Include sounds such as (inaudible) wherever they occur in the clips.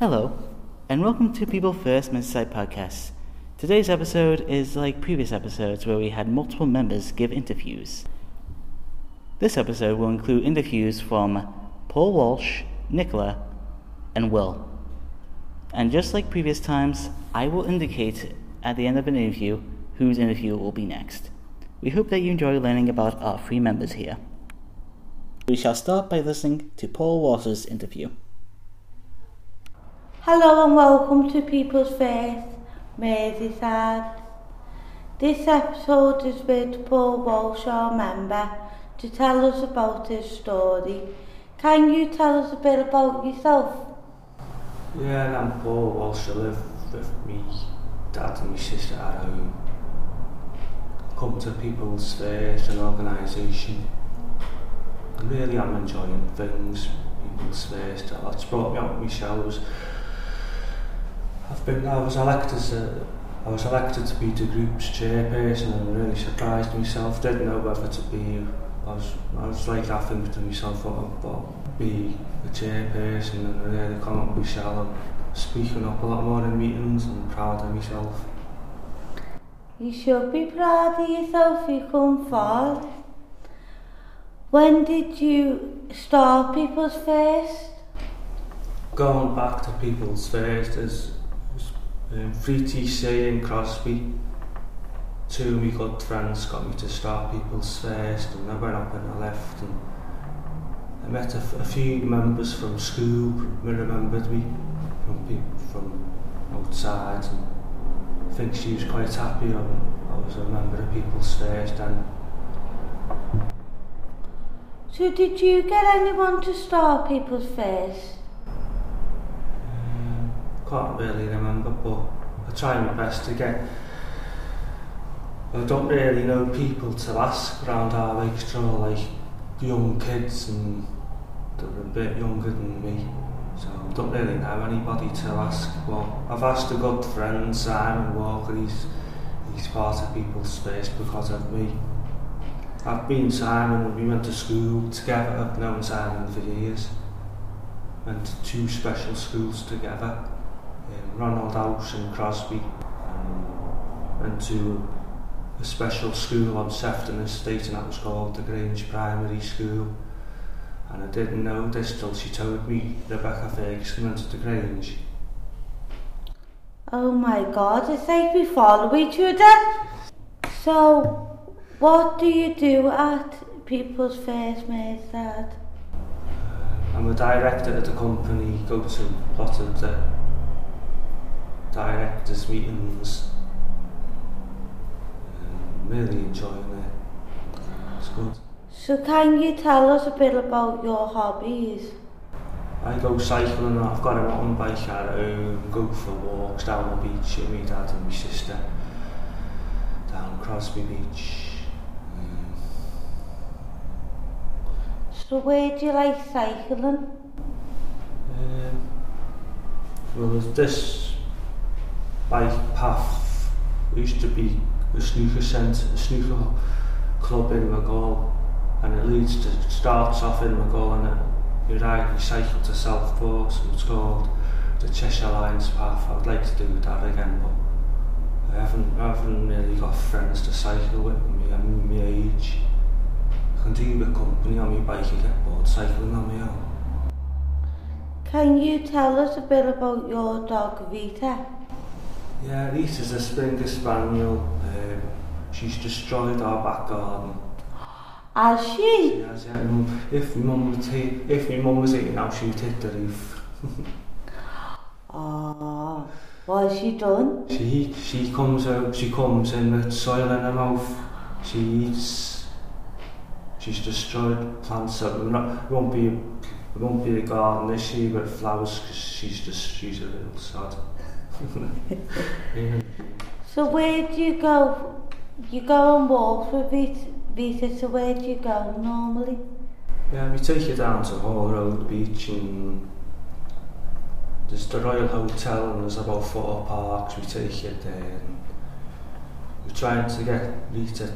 Hello, and welcome to People First Merseyside Podcast. Today's episode is like previous episodes where we had multiple members give interviews. This episode will include interviews from Paul Walsh, Nicola, and Will. And just like previous times, I will indicate at the end of an interview whose interview will be next. We hope that you enjoy learning about our three members here. We shall start by listening to Paul Walsh's interview. Hello and welcome to People's First Merseyside. This episode is with Paul Walsh, our member, to tell us about his story. Can you tell us a bit about yourself? Yeah, I'm Paul Walsh. I live with me dad and my sister at home. Come to People's First, an organisation. Really, I really am enjoying things. People's First. It's brought me out with my shells. I've been, I was elected to, I was elected to be the group's chairperson and really surprised myself. Didn't know whether to be. I was, I was like I think to myself, I'd be the chairperson and I really come up with myself and speaking up a lot more in meetings and proud of myself. You should be proud of yourself, you come far. When did you start People's First? Going back to People's First is um, Free TC in Crosby. Two of my good friends got me to start People's First and I went up and I left and I met a, few members from school who remembered me from people from outside and I think she was quite happy I was a member of People's First and So did you get anyone to start People's First? Can't really remember, but I try my best to get. I don't really know people to ask around our Lake Straw, like young kids and they're a bit younger than me. So I don't really know anybody to ask. But I've asked a good friend, Simon Walker, he's, he's part of People's Space because of me. I've been Simon, we went to school together, I've known Simon for years. Went to two special schools together, Uh, Ronald House um, and Crosby. And went to a special school on Sefton Estate and that was called the Grange Primary School. And I didn't know this till she told me Rebecca Ferguson went to the Grange. Oh my god, it's like we follow each other. So, what do you do at People's First Merseyside? Uh, I'm a director at the company, go to a lot of the directors' meetings. Um, really enjoying it. It's good. So can you tell us a bit about your hobbies? I go cycling, I've got a mountain bike at home, go for walks down the beach with my dad and my sister, down Crosby Beach. Um, so where do you like cycling? Um, well, there's this bike Path. It used to be a snooker centre, a snooker club in McGall, and it leads to starts off in McGall and it, you ride, you cycle to Southport, so it's called the Cheshire lines Path. I'd like to do that again, but I haven't, I haven't really got friends to cycle with me, I'm my age. I can do with company on my bike, I get bored cycling on my own. Can you tell us a bit about your dog Vita? Yeah, Rita's a Springer Spaniel. Um, she's destroyed our back garden. Has She she? has, yeah. Um, if my mum was here, if my mum was here now, she'd hit the roof. Oh, what has she done? She she comes out, she comes in with soil in her mouth. She eats. She's destroyed plants. It not- won't be won't be a garden this year with flowers because she's just she's a little sad. so where do you go? You go on walks with Vita, Vita, so where do you go normally? Yeah, we take you down to Hall Road Beach and there's the Royal Hotel and there's about four parks. We take you there and we're trying to get Rita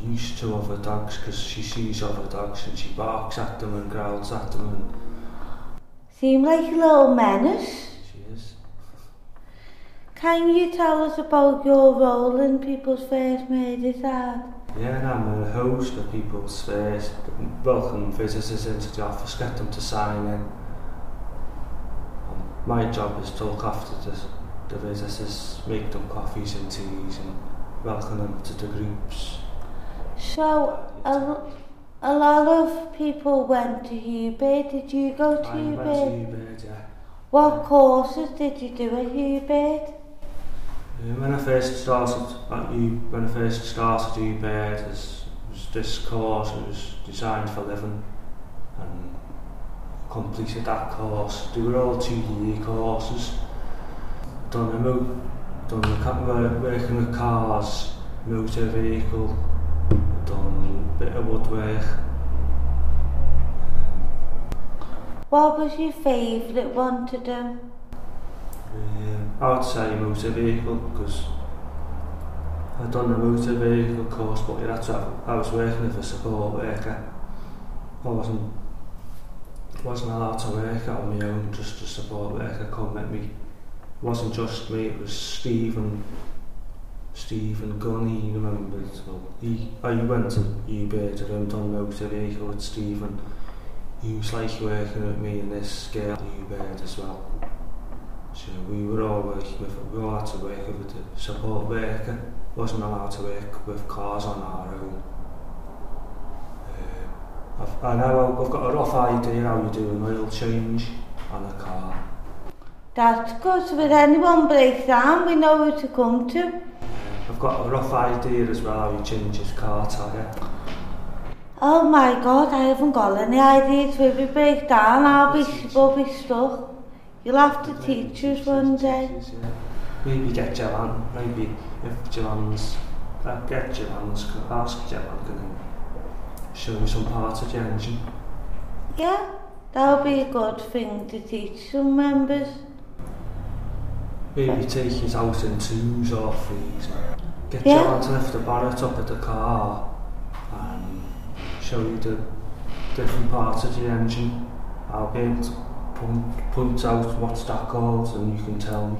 used to other dogs because she sees other dogs and she barks at them and growls at them. And... Seem like a little menace. Can you tell us about your role in People's First Murders Ad? Yeah, I'm a host of People's First. Welcome visitors into the office, get them to sign in. My job is to look after the, the visitors, make them coffees and teas and welcome them to the groups. So, a, a lot of people went to Hubert. Did you go to I Hubert? I went to Hubert, yeah. What courses did you do at Hubert? When I first started at when I first started Hugh Baird, it was, was this course it was designed for living and completed that course. They were all two year courses. Done a mo done of working with cars, motor vehicle, done a bit of woodwork. What was your favourite one to do? outside say motor vehicle because I'd done the motor vehicle course but you'd had to I was working as a support worker I wasn't wasn't allowed to work out on my own just a support worker come at me it wasn't just me it was Stephen Stephen Gunny, you remember? so he I went to Uber to him, done motor vehicle with Stephen. he was like working with me and this girl Ubird as well So we were all working with, we all had to work with the support worker. Wasn't allowed to work with cars on our own. Uh, I've, I know I've got a rough idea how you do an oil change on a car. That's good. So if anyone breaks down, we know who to come to. Uh, I've got a rough idea as well how you change his car tyre. Oh my god, I haven't got any ideas. If we break down, I'll be, we'll be stuck. You'll have to teach us one day. Maybe get Joanne, maybe if Joanne's, uh, get Joanne's, ask Joanne can show you some parts of the engine. Yeah, that'll be a good thing to teach some members. Maybe take his out in twos or threes. Get Yeah. Joanne to lift the bonnet up at the car and show you the different parts of the engine. I'll be able to point, point out what's that called and you can tell me.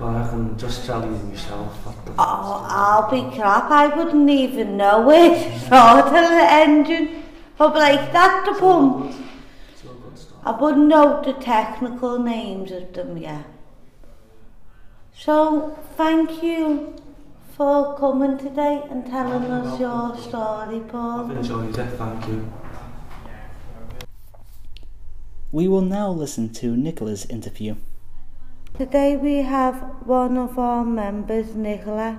Or I can just tell you myself. The Oh, I'll be crap. I wouldn't even know to start (laughs) oh, the engine. I'll like, that's the pump. So good stuff. I wouldn't know the technical names of them yet. So, thank you for coming today and telling us your story, I've Paul. enjoyed it, thank you. We will now listen to Nicola's interview. Today we have one of our members, Nicola,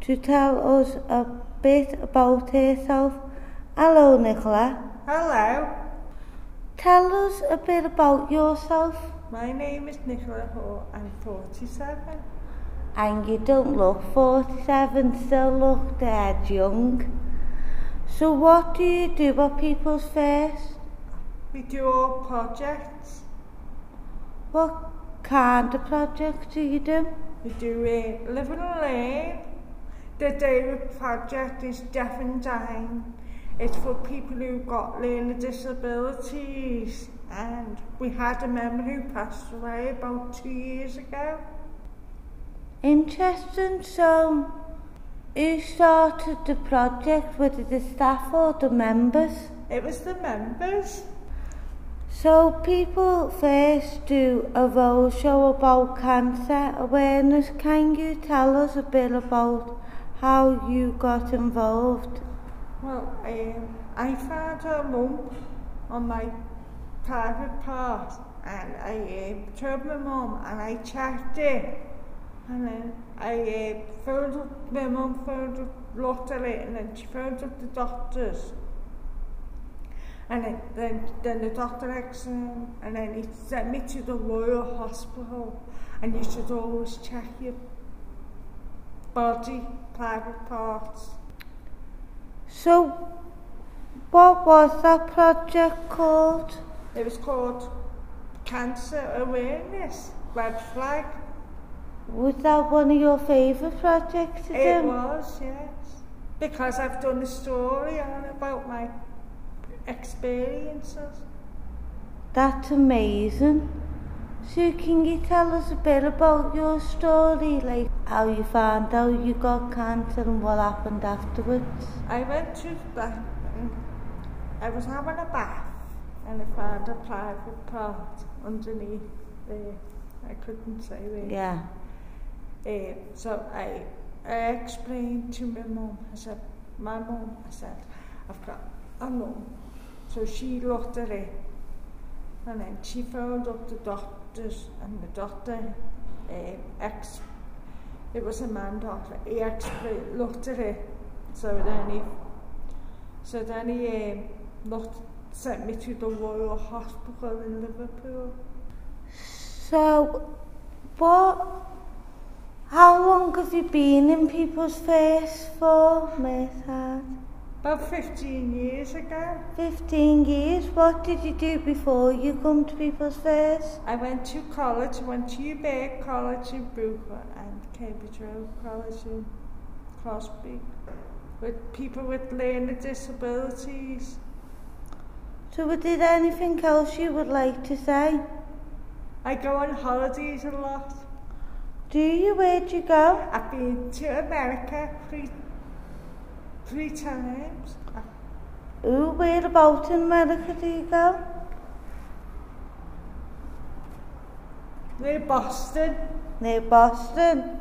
to tell us a bit about herself. Hello, Nicola. Hello, Tell us a bit about yourself. my name is Nicola Hall. I'm 47. And you don't look 47, still look dead young. So what do you do at People's First? We do all projects. What kind of project do you do? We do uh, live and learn. The daily project is deaf and dying. It's for people who've got learning disabilities. And we had a member who passed away about two years ago. Interesting. So, who started the project? Whether the staff or the members? It was the members. So people first do a roadshow about cancer awareness. Can you tell us a bit about how you got involved? Well, um, I found a lump on my private part and I um, uh, told my mum and I checked it and then I uh, filled up, my mum filled up looked lot of it and then she filled up the doctors and it, then, then the doctor eggs and, and then he sent me to the Royal Hospital and you should always check your body, private parts. So, what was that project called? It was called Cancer Awareness Red Flag. Was that one of your favourite projects to It do? was, yes. Because I've done a story on about my experiences. That's amazing. So can you tell us a bit about your story, like how you found out you got cancer and what happened afterwards? I went to the, I was having a bath and I found a private part underneath there. I couldn't say where. Yeah. Uh, so I, I explained to my mum, I said, my mum, I said, I've got a lump. So she looked at it and then she phoned up the doctors and the doctor um, ex it was a man doctor he explained, looked at it so then he so then he um, looked sent me to the Royal Hospital in Liverpool so what how long have you been in people's face for Miss Hart? About 15 years ago. 15 years. What did you do before you come to people's face? I went to college, went to Hugh Baird College in Brooklyn and Cambridge Road College in Crosby with people with learning disabilities. So, was there anything else you would like to say? I go on holidays a lot. Do you? Where'd you go? I've been to America three, Three times? Who, where about in America do you go? Near Boston. Near Boston.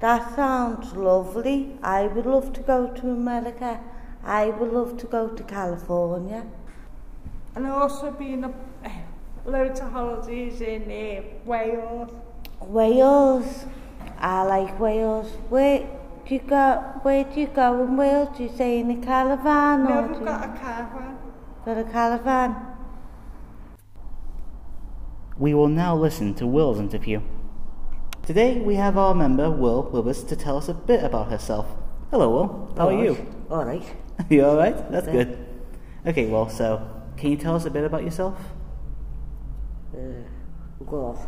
That sounds lovely. I would love to go to America. I would love to go to California. And I've also been up eh, loads of holidays in uh, Wales. Wales. I like Wales. Where, do you go? Where do you go in Wales? Do you stay in a caravan or Never do you got a caravan. got a caravan? We will now listen to Will's interview. Today we have our member Will with us to tell us a bit about herself. Hello, Will. How are you? All right. (laughs) you all right? That's Yeah. good. Okay, well, so can you tell us a bit about yourself? Uh, well,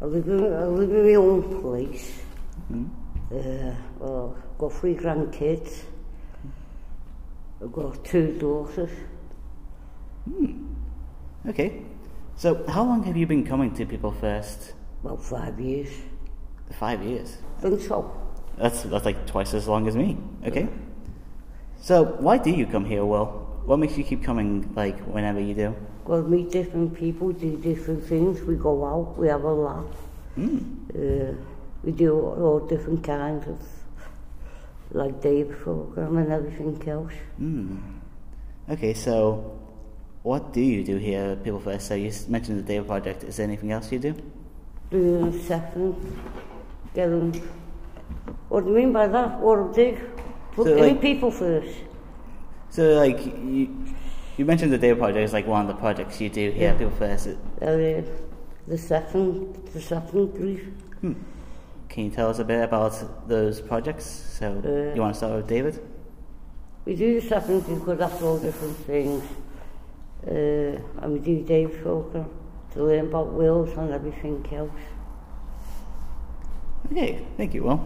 I live in, I live in my own place. Hmm? Uh, well, got three grandkids. I've got two daughters. Okay. So, how long have you been coming to People First? About five years. Five years. think so. That's that's like twice as long as me. Okay. So, why do you come here, Will? What makes you keep coming, like whenever you do? Well, meet different people, do different things. We go out, we have a laugh. Hmm. Uh, we do all different kinds of, like day program and everything else. Hmm. Okay, so what do you do here at People First? So you mentioned the Data Project. Is there anything else you do? Doing a second, getting. What do you mean by that? What do do? Put So, any like- people first. So, like you, you mentioned the Data Project is like one of the projects you do here at Yeah. People First. Uh, the second, the second brief. Hmm. Can you tell us a bit about those projects? So, Uh, you want to start with David? We do the second brief because that's all different things. Uh, and we do day program to learn about wills and everything else. Okay, thank you, Will.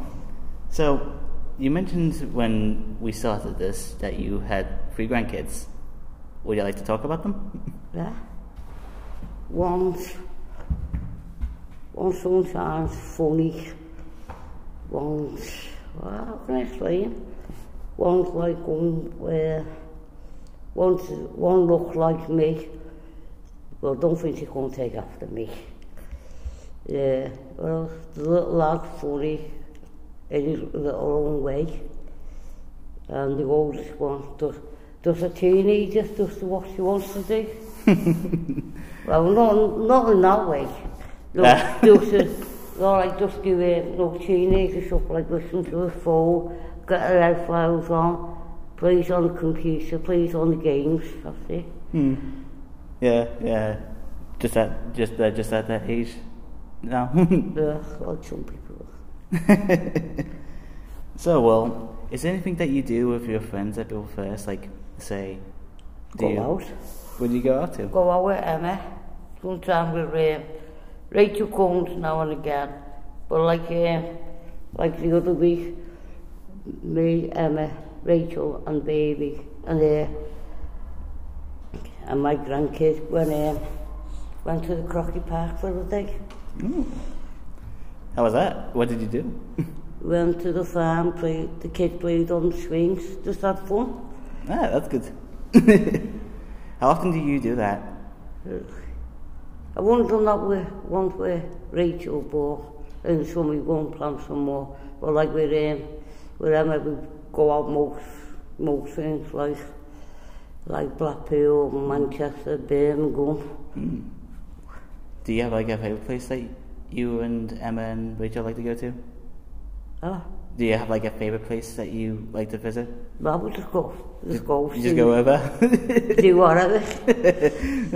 So, you mentioned when we started this that you had three grandkids. Would you like to talk about them? (laughs) Yeah. One's, one's sometimes funny. One's, well, can explain? One's like one where, one's, one looks like me. Well, don't think going to take after me. Yeah, well, the little lad's funny in his little own way. And the oldest one does, does a teenager, does what she wants to do. well, not, not in that way. No, just, uh, not like just do it, no teenager stuff, like listen to a phone, get her headphones on, plays on the computer, plays on the games, that's it. Hmm. Yeah, yeah. Just at just uh, just at that age. No. (laughs) Yeah, like some people. so, well, is there anything that you do with your friends at People First? Like, say, do Go you, out. Where do you go out to? Go out with Emma. Sometimes with um, Rachel comes now and again. But like um, like the other week, me, Emma, Rachel and baby and uh, and my grandkids went um, Went to the Crocky Park for a day. How was that? What did you do? (laughs) Went to the farm, played, the kids played on the swings, just had fun. ah, that's good. (laughs) How often do you do that? I won't done that way, once with Rachel Ball and some we go and plan some more. But like with um, with Emma, we go out most, most things like, like Blackpool, Manchester, Birmingham. Mm. Do you have like a favourite place that you and Emma and Rachel like to go to? Ah, Do you have like a favorite place that you like to visit? but we just go, just go. You just go over. (laughs) do whatever. (laughs)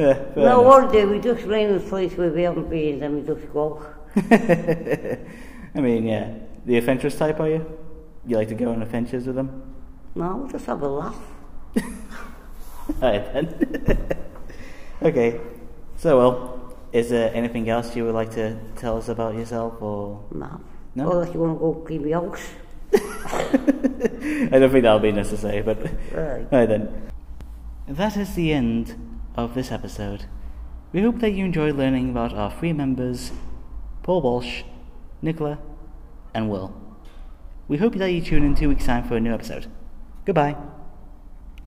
yeah, no, enough. what do we just ring the place where we haven't been, then we just go. (laughs) I mean, yeah. The adventurous type, are you? You like to go on adventures with them? No, we just have a laugh. Alright then. okay. So, well, is there anything else you would like to tell us about yourself or? No. No? Or if you want to go clean the house. (laughs) I don't think that'll be necessary, but. Right. Alright then. That is the end of this episode. We hope that you enjoyed learning about our three members Paul Walsh, Nicola, and Will. We hope that you tune in two weeks' time for a new episode. Goodbye.